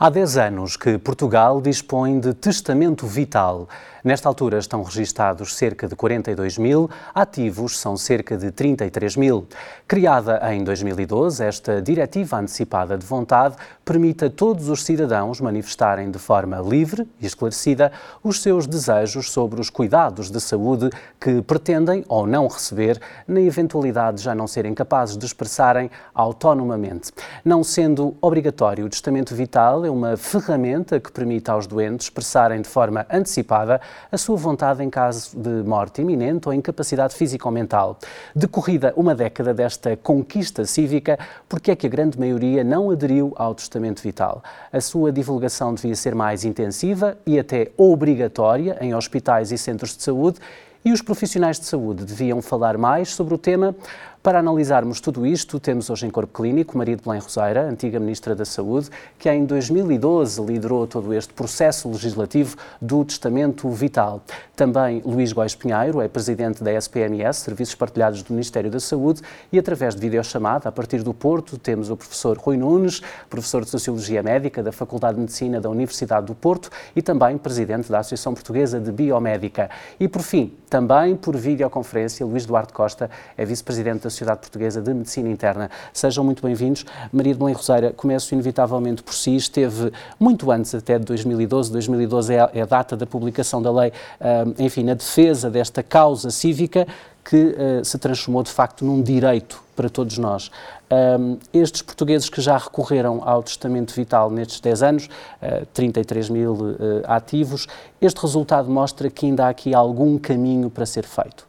Há 10 anos que Portugal dispõe de testamento vital. Nesta altura estão registados cerca de 42 mil, ativos são cerca de 33 mil. Criada em 2012, esta diretiva antecipada de vontade permite a todos os cidadãos manifestarem de forma livre e esclarecida os seus desejos sobre os cuidados de saúde que pretendem ou não receber, na eventualidade de já não serem capazes de expressarem autonomamente. Não sendo obrigatório o testamento vital, é uma ferramenta que permite aos doentes expressarem de forma antecipada a sua vontade em caso de morte iminente ou incapacidade física ou mental. Decorrida uma década desta conquista cívica, porque é que a grande maioria não aderiu ao testamento vital? A sua divulgação devia ser mais intensiva e até obrigatória em hospitais e centros de saúde e os profissionais de saúde deviam falar mais sobre o tema. Para analisarmos tudo isto, temos hoje em Corpo Clínico Maria de Belém Roseira, antiga Ministra da Saúde, que em 2012 liderou todo este processo legislativo do Testamento Vital. Também Luís Góis Pinheiro, é Presidente da SPMS, Serviços Partilhados do Ministério da Saúde, e através de videochamada, a partir do Porto, temos o professor Rui Nunes, professor de Sociologia Médica da Faculdade de Medicina da Universidade do Porto e também Presidente da Associação Portuguesa de Biomédica. E por fim, também por videoconferência, Luís Duarte Costa é Vice-Presidente da Sociedade Portuguesa de Medicina Interna. Sejam muito bem-vindos. Maria de Belém Roseira, começo inevitavelmente por si, esteve muito antes até de 2012, 2012 é a, é a data da publicação da lei, uh, enfim, na defesa desta causa cívica que uh, se transformou de facto num direito para todos nós. Um, estes portugueses que já recorreram ao testamento vital nestes 10 anos, uh, 33 mil uh, ativos, este resultado mostra que ainda há aqui algum caminho para ser feito.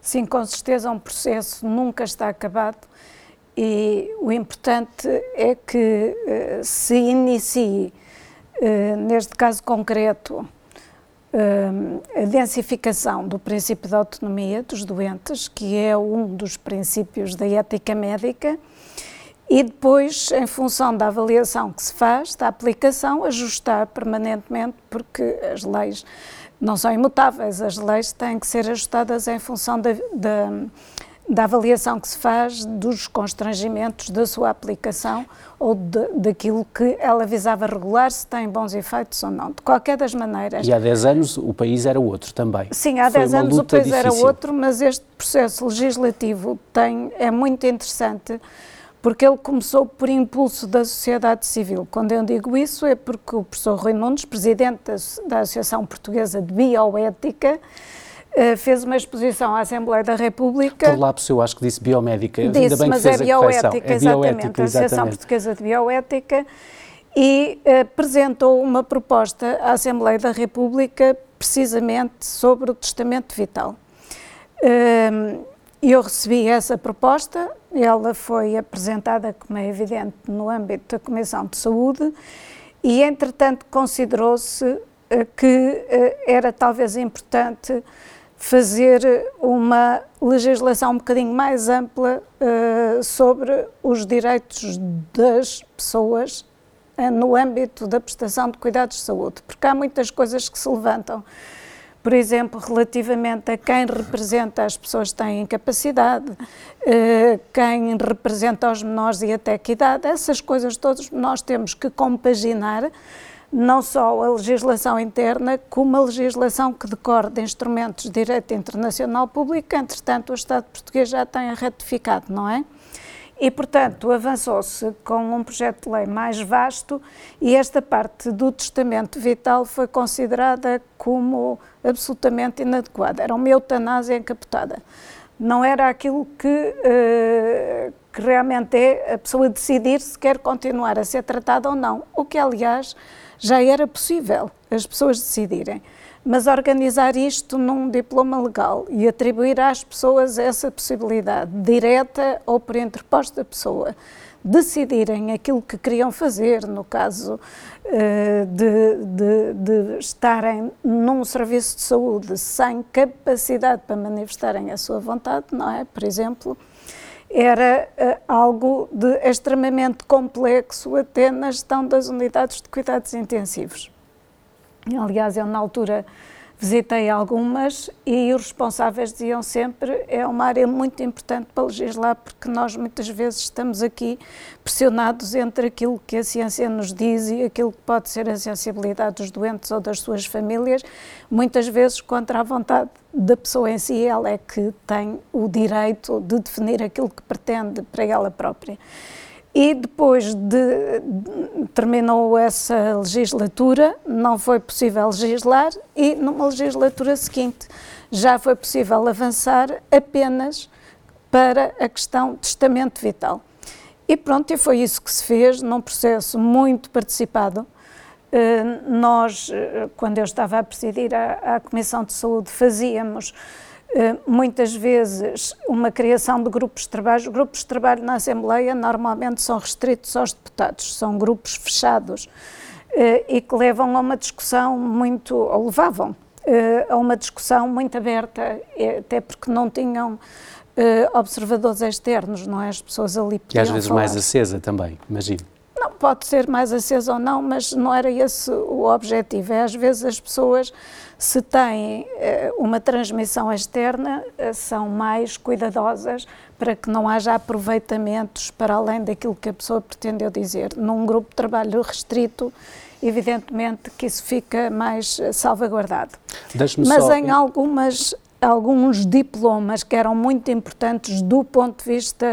Sim, com certeza, um processo nunca está acabado e o importante é que uh, se inicie, uh, neste caso concreto, uh, a densificação do princípio da autonomia dos doentes, que é um dos princípios da ética médica, e depois, em função da avaliação que se faz, da aplicação, ajustar permanentemente, porque as leis não são imutáveis, as leis têm que ser ajustadas em função da, da, da avaliação que se faz dos constrangimentos da sua aplicação ou de, daquilo que ela visava regular, se tem bons efeitos ou não. De qualquer das maneiras. E há 10 anos o país era outro também. Sim, há 10 anos o país difícil. era outro, mas este processo legislativo tem, é muito interessante porque ele começou por impulso da sociedade civil. Quando eu digo isso é porque o professor Rui Nunes, presidente da, Associação Portuguesa de Bioética, eh, fez uma exposição à Assembleia da República. Por lápis eu acho que disse biomédica, disse, ainda bem que mas fez é bioética, a é exatamente, bioética, a Associação Portuguesa de Bioética, e uh, apresentou uma proposta à Assembleia da República precisamente sobre o testamento vital. Uh, eu recebi essa proposta, ela foi apresentada, como é evidente, no âmbito da Comissão de Saúde e, entretanto, considerou-se eh, que eh, era talvez importante fazer uma legislação um bocadinho mais ampla uh, sobre os direitos das pessoas no âmbito da prestação de cuidados de saúde, porque há muitas coisas que se levantam por exemplo, relativamente a quem representa as pessoas que têm incapacidade, eh, quem representa os menores e até que idade, essas coisas todas nós temos que compaginar não só a legislação interna, como a legislação que decorre de instrumentos de direito internacional público, entretanto o Estado português já tem ratificado, não é? E, portanto, avançou-se com um projeto de lei mais vasto e esta parte do testamento vital foi considerada como absolutamente inadequada. Era uma eutanásia encapotada. Não era aquilo que, uh, que realmente é a pessoa decidir se quer continuar a ser tratada ou não, o que, aliás, já era possível as pessoas decidirem mas organizar isto num diploma legal e atribuir às pessoas essa possibilidade, direta ou por interposta pessoa, decidirem aquilo que queriam fazer, no caso uh, de, de, de, estarem num serviço de saúde sem capacidade para manifestarem a sua vontade, não é? Por exemplo, era uh, algo de extremamente complexo até na gestão das unidades de cuidados intensivos. Aliás, eu na altura visitei algumas e os responsáveis diziam sempre é uma área muito importante para legislar porque nós muitas vezes estamos aqui pressionados entre aquilo que a ciência nos diz e aquilo que pode ser a sensibilidade dos doentes ou das suas famílias, muitas vezes contra a vontade da pessoa em si, ela é que tem o direito de definir aquilo que pretende para ela própria. E depois de, terminou essa legislatura, não foi possível legislar e numa legislatura seguinte já foi possível avançar apenas para a questão testamento vital. E pronto, e foi isso que se fez num processo muito participado. Eh, nós, eh, quando eu estava a presidir a, a Comissão de Saúde, fazíamos muitas vezes uma criação de grupos de trabalho. Os grupos de trabalho na Assembleia normalmente são restritos aos deputados, são grupos fechados eh, e que levam a uma discussão muito, ou levavam eh, a uma discussão muito aberta, até porque não tinham observadores externos, não é? As pessoas ali podiam E às vezes falar. mais acesa também, imagino. Não, pode ser mais acesa ou não, mas não era esse o objetivo. É às vezes as pessoas se têm eh, uma transmissão externa, eh, são mais cuidadosas para que não haja aproveitamentos para além daquilo que a pessoa pretendeu dizer. Num grupo de trabalho restrito, evidentemente que isso fica mais eh, salvaguardado. Mas só... em algumas alguns diplomas que eram muito importantes do ponto de vista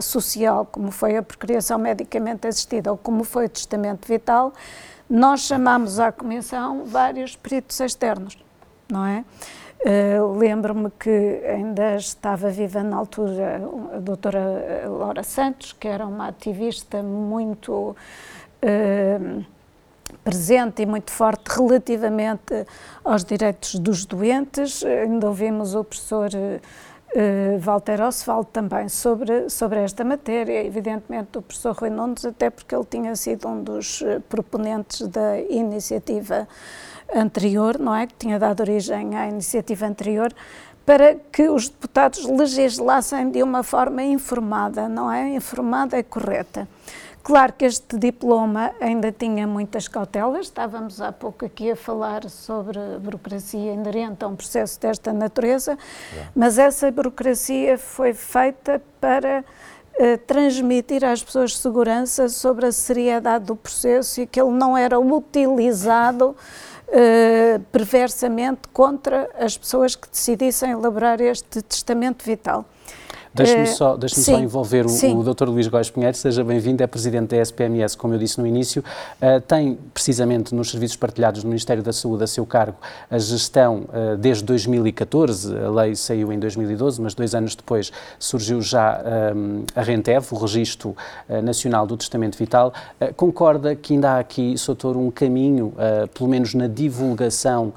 social, como foi a procriação medicamente assistida ou como foi o testamento vital, nós chamamos à Comissão vários peritos externos, não é? Uh, Lembro-me que ainda estava viva na altura a doutora Laura Santos, que era uma ativista muito uh, presente e muito forte relativamente aos direitos dos doentes. Ainda ouvimos o professor uh, Walter Oswald também sobre, sobre esta matéria, evidentemente o professor Rui Nunes, até porque ele tinha sido um dos eh, proponentes da iniciativa anterior, não é? Que tinha dado origem à iniciativa anterior, para que os deputados legislassem de uma forma informada, não é? Informada e correta. Claro que este diploma ainda tinha muitas cautelas, estávamos há pouco aqui a falar sobre a burocracia inerente a um processo desta natureza, mas essa burocracia foi feita para uh, transmitir às pessoas segurança sobre a seriedade do processo e que ele não era utilizado uh, perversamente contra as pessoas que decidissem elaborar este testamento vital. Deixe-me só, deixe só envolver o, o Dr. Luís Góes Pinheiro, seja bem-vindo, é Presidente da SPMS, como eu disse no início, uh, tem precisamente nos serviços partilhados do Ministério da Saúde a seu cargo a gestão uh, desde 2014, a lei saiu em 2012, mas dois anos depois surgiu já um, a RENTEV, o Registro uh, Nacional do Testamento Vital. concorda que ainda há aqui, Soutor, um caminho, pelo menos na divulgação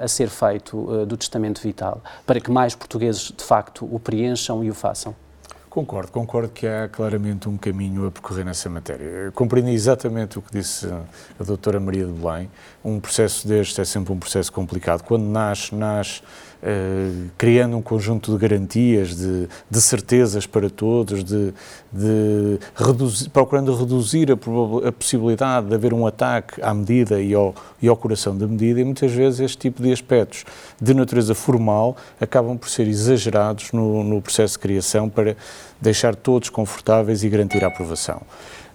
a ser feito do Testamento Vital, para que mais portugueses de facto o preencham e o façam. Concordo, concordo que há claramente um caminho a percorrer nessa matéria. Compreendi exatamente o que disse a doutora Maria de Belém. Um processo deste é sempre um processo complicado. Quando nasce, nasce uh, criando um conjunto de garantias, de, de certezas para todos, de, de reduzir, procurando reduzir a, a, possibilidade de haver um ataque à medida e ao, e ao coração da medida, e muitas vezes este tipo de aspectos de natureza formal acabam por ser exagerados no, no processo de criação para deixar todos confortáveis e garantir a aprovação.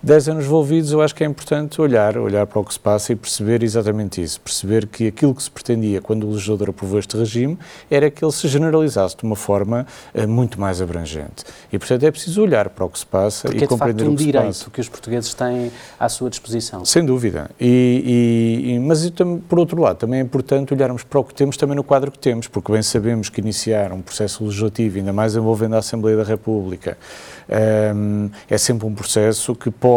Dez anos envolvidos, eu acho que é importante olhar, olhar para o que se passa e perceber exatamente isso, perceber que aquilo que se pretendia quando o legislador aprovou este regime era que ele se generalizasse de uma forma uh, muito mais abrangente. E, portanto, é preciso olhar para o que se passa Porque e é, compreender facto, um o que se passa. direito que os portugueses têm à sua disposição. Sem dúvida. E, e, e mas, por outro lado, também é importante olharmos para o que temos também no quadro que temos, porque bem sabemos que iniciar um processo legislativo, ainda mais envolvendo a Assembleia da República, um, é sempre um processo que pode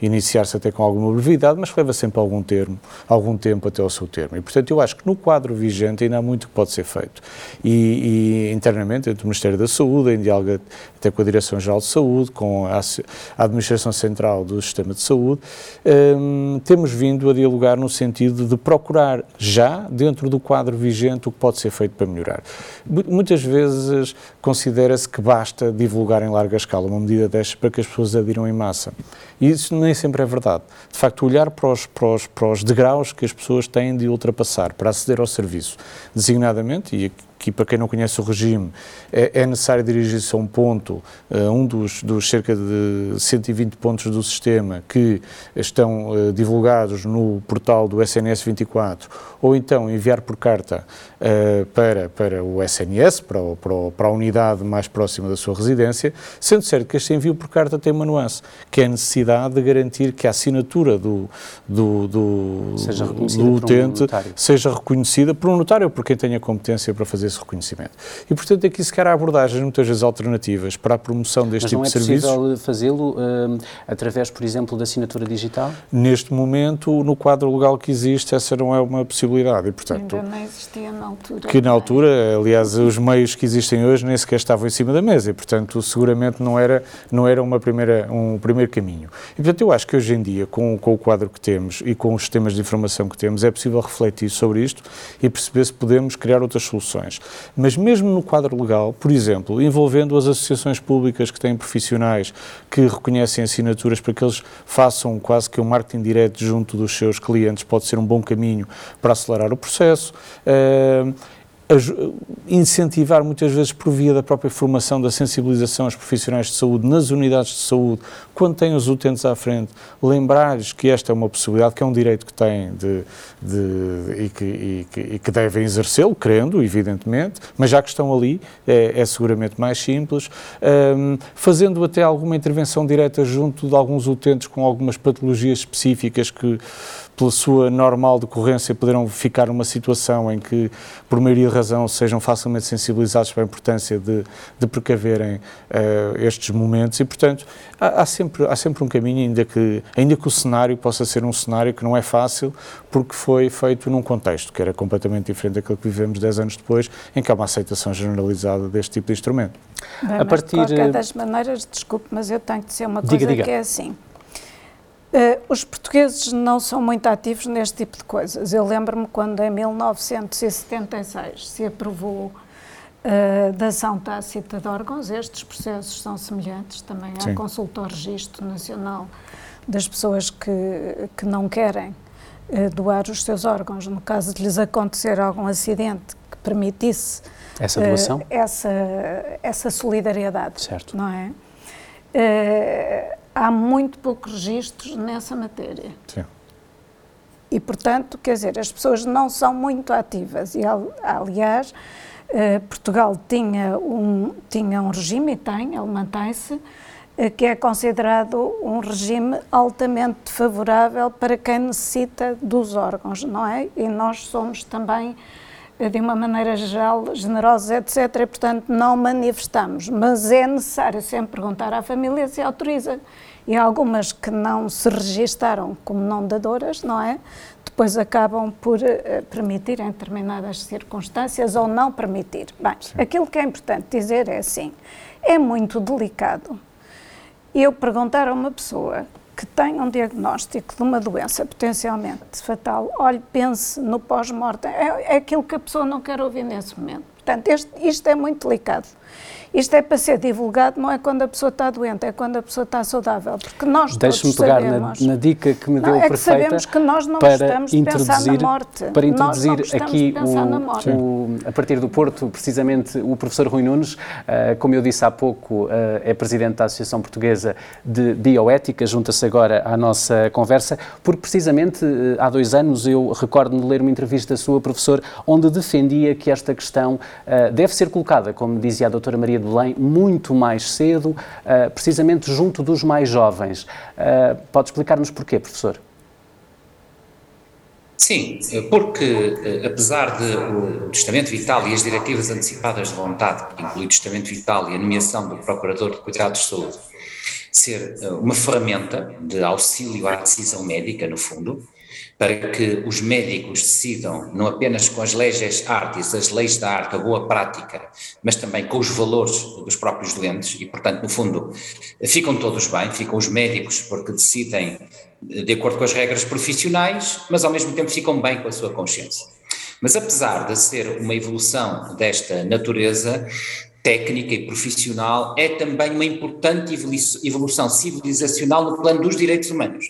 iniciar-se até com alguma brevidade, mas leva sempre algum, termo, algum tempo até ao seu termo. E, portanto, eu acho que no quadro vigente ainda há muito que pode ser feito. E, e internamente, entre o Ministério da Saúde, em diálogo até com a Direção-Geral de Saúde, com a, a, Administração Central do Sistema de Saúde, um, temos vindo a dialogar no sentido de procurar já, dentro do quadro vigente, o que pode ser feito para melhorar. Muitas vezes considera-se que basta divulgar em larga escala uma medida destas para que as pessoas adiram em massa. E isso nem sempre é verdade. De facto, olhar para os, para os, para os degraus que as pessoas têm de ultrapassar para aceder ao serviço, designadamente, e que para quem não conhece o regime, é, é necessário dirigir-se a um ponto, uh, um dos, dos, cerca de 120 pontos do sistema que estão uh, divulgados no portal do SNS 24, ou então enviar por carta uh, para, para o SNS, para, o, para, o, para, a unidade mais próxima da sua residência, sendo certo que este envio por carta tem uma nuance, que é a necessidade de garantir que a assinatura do, do, do, seja do utente um seja reconhecida por um notário, por quem tenha competência para fazer esse reconhecimento. E, portanto, aqui se quer abordagens muitas vezes alternativas para a promoção deste Mas tipo de serviços. Mas não é possível fazê-lo uh, através, por exemplo, da assinatura digital? Neste momento, no quadro legal que existe, essa não é uma possibilidade. E, portanto, Ainda não existia na altura. Que na altura, aliás, os meios que existem hoje nem sequer estavam em cima da mesa e, portanto, seguramente não era, não era uma primeira, um primeiro caminho. E, portanto, eu acho que hoje em dia, com, com o quadro que temos e com os sistemas de informação que temos, é possível refletir sobre isto e perceber se podemos criar outras soluções. Mas mesmo no quadro legal, por exemplo, envolvendo as associações públicas que têm profissionais que reconhecem assinaturas para que eles façam quase que um marketing direto junto dos seus clientes, pode ser um bom caminho para acelerar o processo. Uh, incentivar muitas vezes por via da própria formação, da sensibilização aos profissionais de saúde nas unidades de saúde, quando têm os utentes à frente, lembrar-lhes que esta é uma possibilidade, que é um direito que têm de, de e, que, e, que, e, que, devem exercê-lo, querendo, evidentemente, mas já que estão ali, é, é seguramente mais simples, um, fazendo até alguma intervenção direta junto de alguns utentes com algumas patologias específicas que pela sua normal decorrência, poderão ficar numa situação em que, por maioria razão, sejam facilmente sensibilizados para a importância de, de precaverem uh, estes momentos e, portanto, há, há, sempre, há sempre um caminho, ainda que, ainda que o cenário possa ser um cenário que não é fácil, porque foi feito num contexto que era completamente diferente daquele que vivemos 10 anos depois, em que há uma aceitação generalizada deste tipo de instrumento. Bem, a partir... de qualquer das maneiras, desculpe, mas eu tenho que dizer uma coisa diga, diga. que é assim Uh, os portugueses não são muito ativos neste tipo de coisas. Eu lembro-me quando em 1976 se aprovou uh, da ação tácita de órgãos, estes processos são semelhantes também à consulta ao registro nacional das pessoas que, que não querem uh, doar os seus órgãos, no caso de lhes acontecer algum acidente que permitisse essa doação, essa, essa solidariedade, certo. não é? Há muito poucos registros nessa matéria. Sim. E, portanto, quer dizer, as pessoas não são muito ativas. E, aliás, eh, Portugal tinha um, tinha um regime, e tem, ele mantém-se, eh, que é considerado um regime altamente favorável para quem necessita dos órgãos, não é? E nós somos também de uma maneira geral, generosos, etc. E, portanto, não manifestamos. Mas é necessário sempre perguntar à família se autoriza. E algumas que não se registaram como não dadoras, não é? Depois acabam por uh, permitir em determinadas circunstâncias ou não permitir. Bem, Sim. aquilo que é importante dizer é assim: é muito delicado eu perguntar a uma pessoa que tem um diagnóstico de uma doença potencialmente fatal, olhe, pense no pós-mortem. É, é aquilo que a pessoa não quer ouvir nesse momento. Portanto, este, isto é muito delicado. Isto é para ser divulgado, não é quando a pessoa está doente, é quando a pessoa está saudável. Porque nós Deixe-me pegar na, na, dica que me deu não, é perfeita. Sabemos que nós não estamos a pensar na morte. Para introduzir aqui, o, o, a partir do Porto, precisamente, o professor Rui Nunes, uh, como eu disse há pouco, uh, é presidente da Associação Portuguesa de Bioética, junta-se agora à nossa conversa, porque precisamente uh, há dois anos eu recordo-me de ler uma entrevista sua, professor, onde defendia que esta questão deve ser colocada, como dizia a doutora Maria de Belém muito mais cedo, uh, precisamente junto dos mais jovens. Uh, pode explicar-nos porquê, professor? Sim, porque eh, apesar de o testamento vital e as diretivas antecipadas de vontade, que inclui o testamento vital e a nomeação do procurador de cuidados de saúde, ser uma ferramenta de auxílio à decisão médica, no fundo, para que os médicos decidam, não apenas com as leis artes, as leis da arte, a boa prática, mas também com os valores dos próprios doentes, e, portanto, no fundo, ficam todos bem, ficam os médicos porque decidem de acordo com as regras profissionais, mas ao mesmo tempo ficam bem com a sua consciência. Mas apesar de ser uma evolução desta natureza, técnica e profissional é também uma importante evolução civilizacional no plano dos direitos humanos.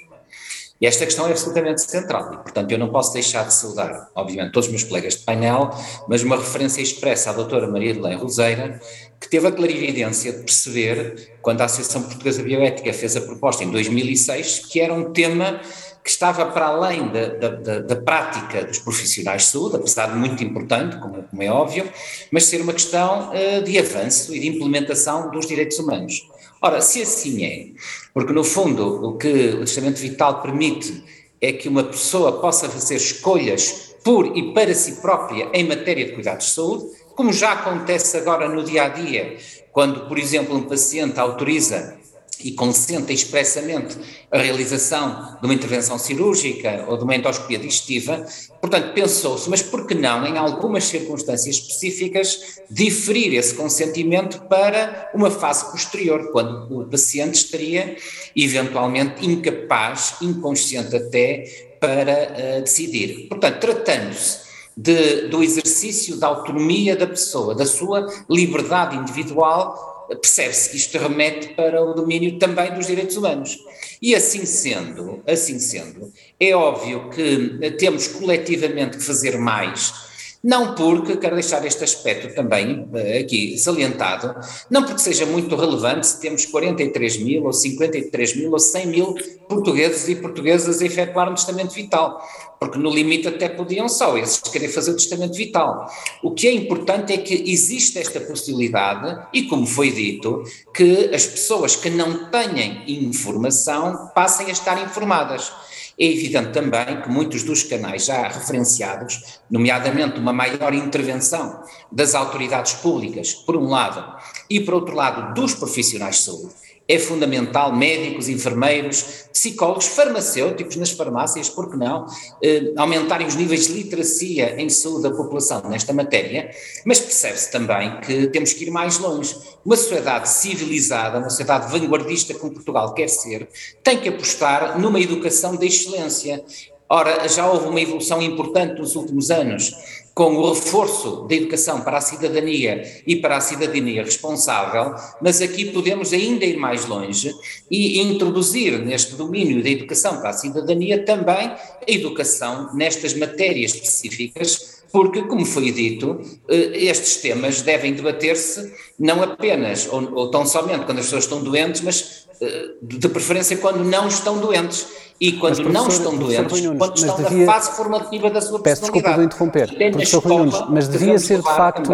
E esta questão é absolutamente central e, portanto, eu não posso deixar de saudar, obviamente, todos os meus colegas de painel, mas uma referência expressa à doutora Maria Leite Roseira, que teve a clarividência de perceber, quando a Associação Portuguesa Bioética fez a proposta em 2006, que era um tema que estava para além da, da, da, prática dos profissionais de saúde, apesar de muito importante, como, como é óbvio, mas ser uma questão uh, de avanço e de implementação dos direitos humanos. Ora, se assim é, porque no fundo o que o testamento vital permite é que uma pessoa possa fazer escolhas por e para si própria em matéria de cuidados de saúde, como já acontece agora no dia a dia, quando, por exemplo, um paciente autoriza e consente expressamente a realização de uma intervenção cirúrgica ou de uma endoscopia digestiva, portanto, pensou-se, mas por que não, em algumas circunstâncias específicas, diferir esse consentimento para uma fase posterior, quando o paciente estaria eventualmente incapaz, inconsciente até, para uh, decidir. Portanto, tratando-se de, do exercício da autonomia da pessoa, da sua liberdade individual, percebe-se que isto remete para o domínio também dos direitos humanos. E assim sendo, assim sendo, é óbvio que temos coletivamente que fazer mais não porque, quero deixar este aspecto também eh, aqui salientado, não porque seja muito relevante se temos 43 mil ou 53 mil ou 100 mil portugueses e portuguesas a efetuar um testamento vital, porque no limite até podiam só esses querer fazer o testamento vital. O que é importante é que existe esta possibilidade e, como foi dito, que as pessoas que não tenham informação passem a estar informadas. É evidente também que muitos dos canais já referenciados, nomeadamente uma maior intervenção das autoridades públicas, por um lado, e por outro lado, dos profissionais de saúde, é fundamental médicos, enfermeiros, psicólogos, farmacêuticos nas farmácias, por que não, eh, aumentarem os níveis de literacia em saúde da população nesta matéria, mas percebe-se também que temos que ir mais longe. Uma sociedade civilizada, uma sociedade vanguardista como Portugal quer ser, tem que apostar numa educação de excelência. Ora, já houve uma evolução importante nos últimos anos com o reforço da educação para a cidadania e para a cidadania responsável, mas aqui podemos ainda ir mais longe e introduzir neste domínio da educação para a cidadania também a educação nestas matérias específicas, porque, como foi dito, eh, estes temas devem debater-se não apenas ou, ou tão somente quando as pessoas estão doentes, mas eh, de preferência quando não estão doentes e quando mas, não estão doentes, Nunes, quando estão devia... na fase formativa da sua Peço desculpa de interromper, professor Rui Nunes, mas devia ser de facto...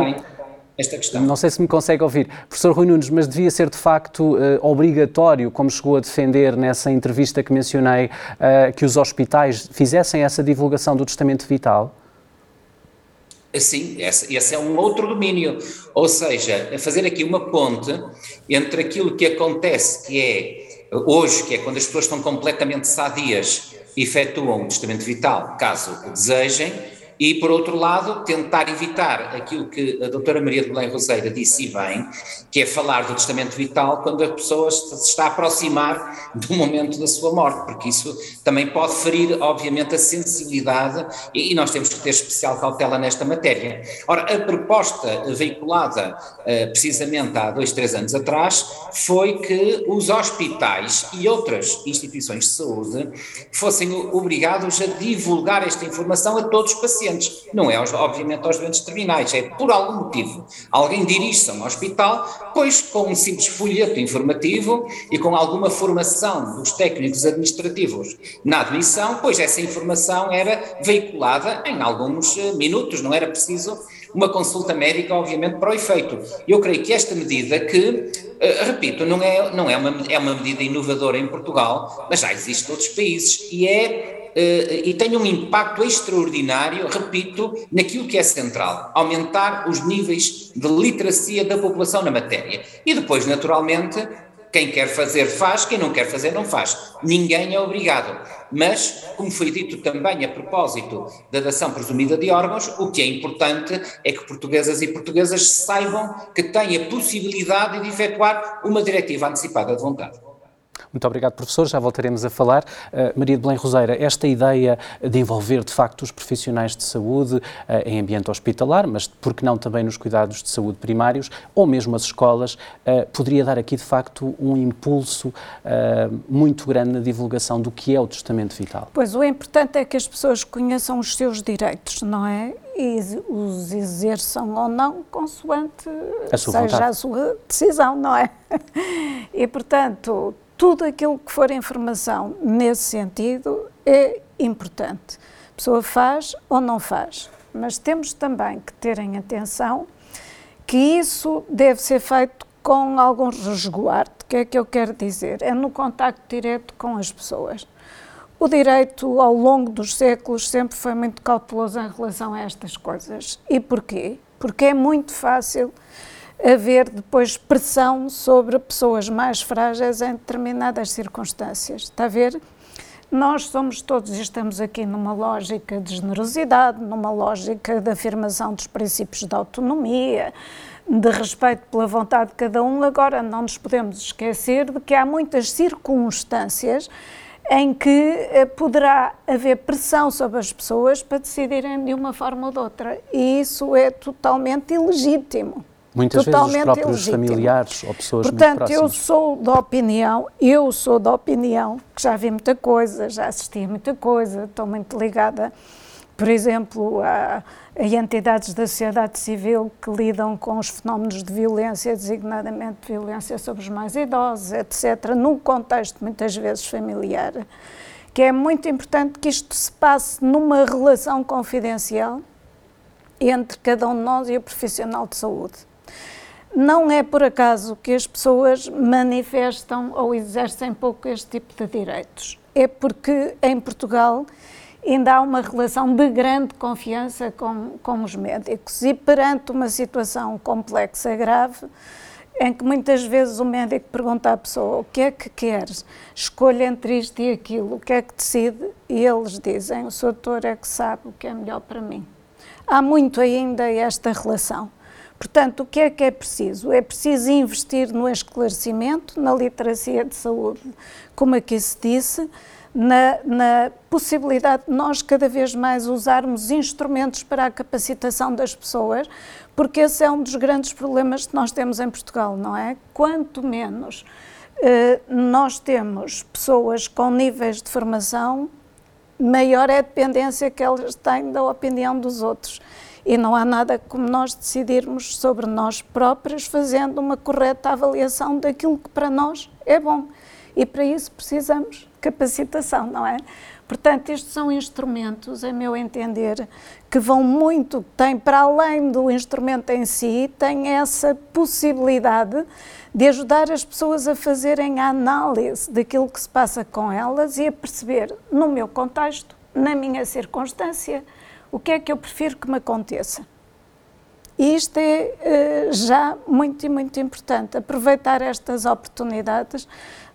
Esta questão. Não sei se me consegue ouvir. Professor Rui Nunes, mas devia ser de facto uh, obrigatório, como chegou a defender nessa entrevista que mencionei, que os hospitais fizessem essa divulgação do testamento vital? Sim, esse, é um outro domínio. Ou seja, fazer aqui uma ponte entre aquilo que acontece, que é hoje, que é quando as pessoas estão completamente sadias, efetuam o testamento vital, caso desejem, e, por outro lado, tentar evitar aquilo que a doutora Maria de Belém Roseira disse bem, que é falar do testamento vital quando a pessoa se está a aproximar do momento da sua morte, porque isso também pode ferir, obviamente, a sensibilidade e, nós temos que ter especial cautela nesta matéria. Ora, a proposta veiculada uh, precisamente há dois, três anos atrás foi que os hospitais e outras instituições de saúde fossem obrigados a divulgar esta informação a todos os pacientes não é obviamente aos doentes terminais, é por algum motivo. Alguém dirige-se a um hospital, pois com um simples folheto informativo e com alguma formação dos técnicos administrativos na admissão, pois essa informação era veiculada em alguns eh, minutos, não era preciso uma consulta médica, obviamente, para o efeito. Eu creio que esta medida que, uh, repito, não, é, não é, uma, é uma medida inovadora em Portugal, mas já existe em outros países e é e tem um impacto extraordinário, repito, naquilo que é central, aumentar os níveis de literacia da população na matéria. E depois, naturalmente, quem quer fazer faz, quem não quer fazer não faz. Ninguém é obrigado. Mas, como foi dito também a propósito da dação presumida de órgãos, o que é importante é que portuguesas e portuguesas saibam que têm a possibilidade de efetuar uma diretiva antecipada de vontade. Muito obrigado, professor. Já voltaremos a falar. Uh, Maria de Belém Roseira, esta ideia de envolver, de facto, os profissionais de saúde uh, em ambiente hospitalar, mas por que não também nos cuidados de saúde primários, ou mesmo as escolas, uh, poderia dar aqui, de facto, um impulso muito grande na divulgação do que é o testamento vital? Pois, o importante é que as pessoas conheçam os seus direitos, não é? E os exerçam ou não, consoante seja vontade. a sua decisão, não é? E, portanto, tudo aquilo que for informação nesse sentido é importante. A pessoa faz ou não faz, mas temos também que ter em atenção que isso deve ser feito com algum resguardo. O que é que eu quero dizer? É no contacto direto com as pessoas. O direito, ao longo dos séculos, sempre foi muito cauteloso em relação a estas coisas. E porquê? Porque é muito fácil haver depois pressão sobre pessoas mais frágeis em determinadas circunstâncias. Está a ver? Nós somos todos e estamos aqui numa lógica de generosidade, numa lógica de afirmação dos princípios da autonomia, de respeito pela vontade de cada um. Agora, não nos podemos esquecer de que há muitas circunstâncias em que eh, poderá haver pressão sobre as pessoas para decidirem de uma forma ou de outra. E isso é totalmente ilegítimo. Muitas totalmente vezes os próprios ilegítimo. familiares ou pessoas Portanto, eu sou da opinião, eu sou da opinião que já vi muita coisa, já assisti a muita coisa, estou muito ligada, por exemplo, a, a entidades da sociedade civil que lidam com os fenómenos de violência, designadamente violência sobre os mais idosos, etc., num contexto muitas vezes familiar, que é muito importante que isto se passe numa relação confidencial entre cada um de nós e o profissional de saúde não é por acaso que as pessoas manifestam ou exercem pouco este tipo de direitos. É porque em Portugal ainda há uma relação de grande confiança com, com os médicos e perante uma situação complexa, grave, em que muitas vezes o médico pergunta à pessoa o que é que queres, escolha entre isto e aquilo, o que é que decide, e eles dizem, o seu doutor é que sabe o que é melhor para mim. Há muito ainda esta relação. Portanto, o que é que é preciso? É preciso investir no esclarecimento, na literacia de saúde, como aqui se disse, na, na, possibilidade de nós cada vez mais usarmos instrumentos para a capacitação das pessoas, porque esse é um dos grandes problemas que nós temos em Portugal, não é? Quanto menos eh, nós temos pessoas com níveis de formação, maior é a dependência que elas têm da opinião dos outros e não há nada como nós decidirmos sobre nós próprios fazendo uma correta avaliação daquilo que para nós é bom. E para isso precisamos capacitação, não é? Portanto, estes são instrumentos, em meu entender, que vão muito, têm para além do instrumento em si, têm essa possibilidade de ajudar as pessoas a fazerem a análise daquilo que se passa com elas e a perceber, no meu contexto, na minha circunstância, o que é que eu prefiro que me aconteça? E isto é uh, já muito e muito importante, aproveitar estas oportunidades.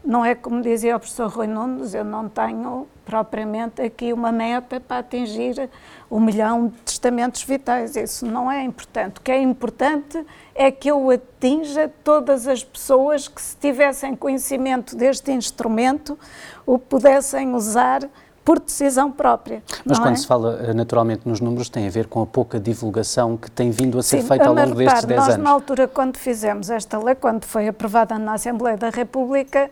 Não é como dizia o professor Rui Nunes, eu não tenho propriamente aqui uma meta para atingir um milhão de testamentos vitais, isso não é importante. O que é importante é que eu atinja todas as pessoas que, se tivessem conhecimento deste instrumento, o pudessem usar por decisão própria. Mas quando é? se fala eh, naturalmente nos números, tem a ver com a pouca divulgação que tem vindo a ser Sim, feita ao longo destes 10 nós, anos. na altura, quando fizemos esta lei, quando foi aprovada na Assembleia da República,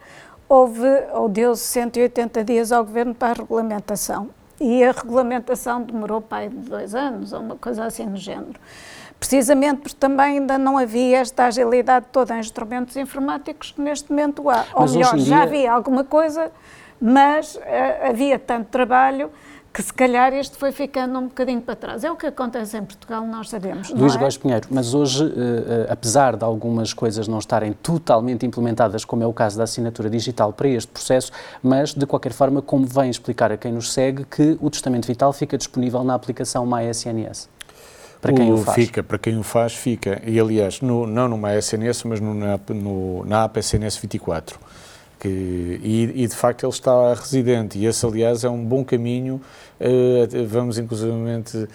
houve, ou deu-se 180 dias ao Governo para a regulamentação. E a regulamentação demorou para dois anos, ou uma coisa assim no género. Precisamente porque também ainda não havia esta agilidade toda em instrumentos informáticos que neste momento há. Ou melhor, dia... já havia alguma coisa, mas uh, havia tanto trabalho que se calhar este foi ficando um bocadinho para trás. É o que acontece em Portugal, nós sabemos. Luís é? Góes Pinheiro, mas hoje, uh, uh, apesar de algumas coisas não estarem totalmente implementadas, como é o caso da assinatura digital para este processo, mas de qualquer forma, como vem explicar a quem nos segue, que o testamento vital fica disponível na aplicação MySNS? Para quem o, o faz. Fica, para quem o faz, fica. E aliás, no, não no MySNS, mas no, na, no, na app SNS 24 Que, e, e, de facto ele está residente. E esse aliás é um bom caminho uh, vamos inclusivamente uh,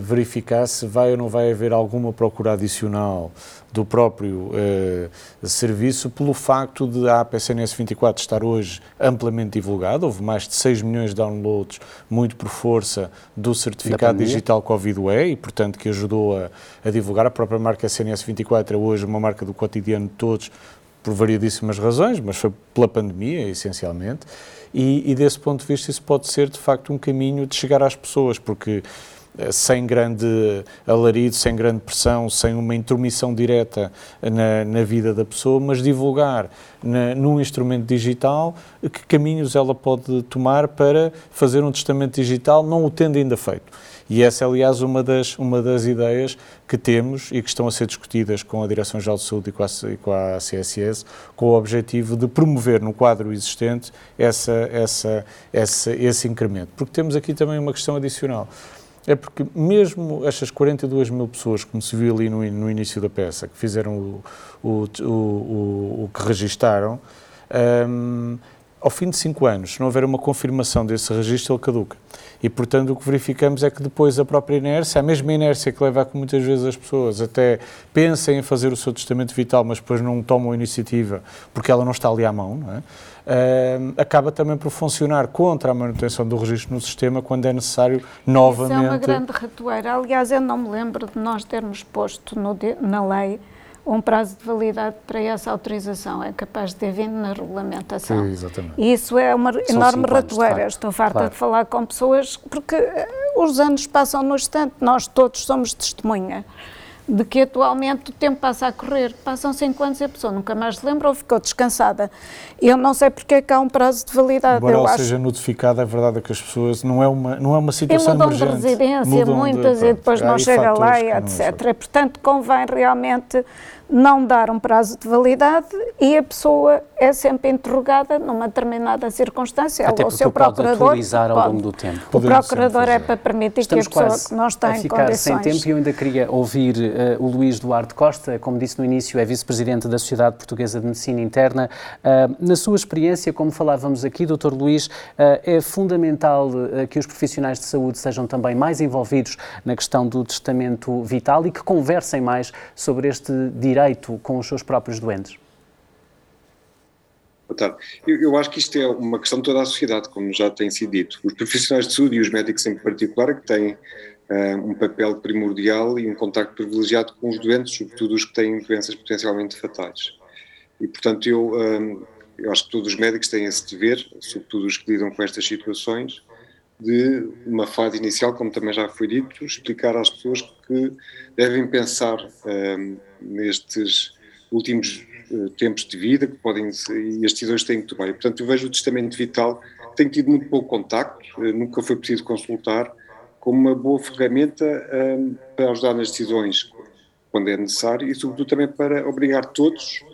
verificar se vai ou não vai haver alguma procura adicional do próprio uh, serviço pelo facto de a APCNS 24 estar hoje amplamente divulgada, houve mais de 6 milhões de downloads, muito por força do certificado digital Covid-UE e portanto que ajudou a, a divulgar. A própria marca SNS 24 é hoje uma marca do cotidiano de todos por variedíssimas razões, mas foi pela pandemia, essencialmente, e, e, desse ponto de vista isso pode ser, de facto, um caminho de chegar às pessoas, porque eh, sem grande alarido, sem grande pressão, sem uma intromissão direta na, na vida da pessoa, mas divulgar na, num instrumento digital que caminhos ela pode tomar para fazer um testamento digital, não o tendo ainda feito. E essa é, aliás, uma das, uma das ideias que temos e que estão a ser discutidas com a Direção-Geral de Saúde e com, a, e com a CSS, com o objetivo de promover no quadro existente essa, essa, essa, esse incremento. Porque temos aqui também uma questão adicional. É porque mesmo estas 42 mil pessoas, como se viu ali no, no início da peça, que fizeram o, o, o, o que registaram, um, ao fim de cinco anos, se não houver uma confirmação desse registro, ele caduca. E, portanto, o que verificamos é que depois a própria inércia, a mesma inércia que leva a que muitas vezes as pessoas até pensem em fazer o seu testamento vital, mas depois não tomam a iniciativa porque ela não está ali à mão, é? Uh, acaba também por funcionar contra a manutenção do registro no sistema quando é necessário novamente. Isso é uma grande ratoeira. Aliás, eu não me lembro de nós termos posto na lei um prazo de validade para essa autorização. É capaz de ter vindo na regulamentação. Sim, exatamente. E isso é uma São enorme ratoeira. Estou farta claro. de falar com pessoas, porque eh, os anos passam no instante, nós todos somos testemunha de que atualmente o tempo passa a correr. Passam cinco anos e a pessoa nunca mais se lembra ou ficou descansada. Eu não sei porque é que há um prazo de validade. Embora eu acho... seja notificada, é verdade que as pessoas, não é uma, não é uma situação e mudam emergente. de residência mudam muitas de, e depois não chega lá e etc. Portanto, convém realmente não dar um prazo de validade e a pessoa é sempre interrogada numa determinada circunstância. Até o seu procurador pode atualizar ao longo do tempo. O procurador é para permitir Estamos que a pessoa que não está a em ficar condições... sem tempo e eu ainda queria ouvir uh, o Luís Duarte Costa, como disse no início, é vice-presidente da Sociedade Portuguesa de Medicina Interna. Uh, na sua experiência, como falávamos aqui, Dr. Luís, uh, é fundamental que os profissionais de saúde sejam também mais envolvidos na questão do testamento vital e que conversem mais sobre este direito direito com os seus próprios doentes? Eu, eu, acho que isto é uma questão de toda a sociedade, como já tem sido dito. Os profissionais de saúde e os médicos em particular, que têm uh, um papel primordial e um contacto privilegiado com os doentes, sobretudo os que têm doenças potencialmente fatais. E, portanto, eu, um, eu acho que todos os médicos têm esse dever, sobretudo os que lidam com estas situações, de uma fase inicial, como também já foi dito, explicar às pessoas que devem pensar um, nestes últimos uh, tempos de vida que podem e as decisões têm que tomar. E, portanto, eu vejo o testamento vital tem tido muito pouco contacto, uh, nunca foi preciso consultar, como uma boa ferramenta um, para ajudar nas decisões quando é necessário e, sobretudo, também para obrigar todos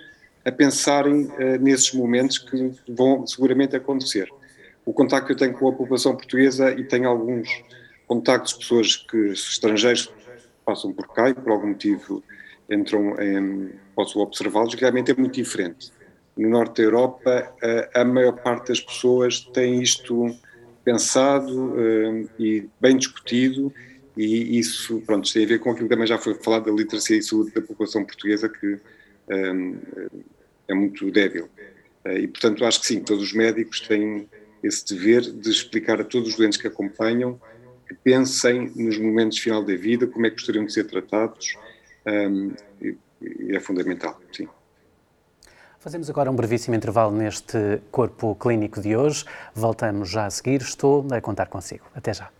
a pensarem uh, nesses momentos que vão seguramente acontecer o contacto que eu tenho com a população portuguesa e tenho alguns contactos de pessoas que estrangeiros passam por cá e por algum motivo entram em, posso observá-los, realmente é muito diferente. No norte da Europa, a, maior parte das pessoas tem isto pensado um, e bem discutido e isso, pronto, tem a ver com aquilo que também já foi falado da literacia e saúde da população portuguesa que um, é muito débil. E, portanto, acho que sim, todos os médicos têm esse dever de explicar a todos os doentes que acompanham que pensem nos momentos final da vida, como é que gostariam de ser tratados, um, é fundamental, sim. Fazemos agora um brevíssimo intervalo neste corpo clínico de hoje. Voltamos já a seguir. Estou a contar consigo. Até já.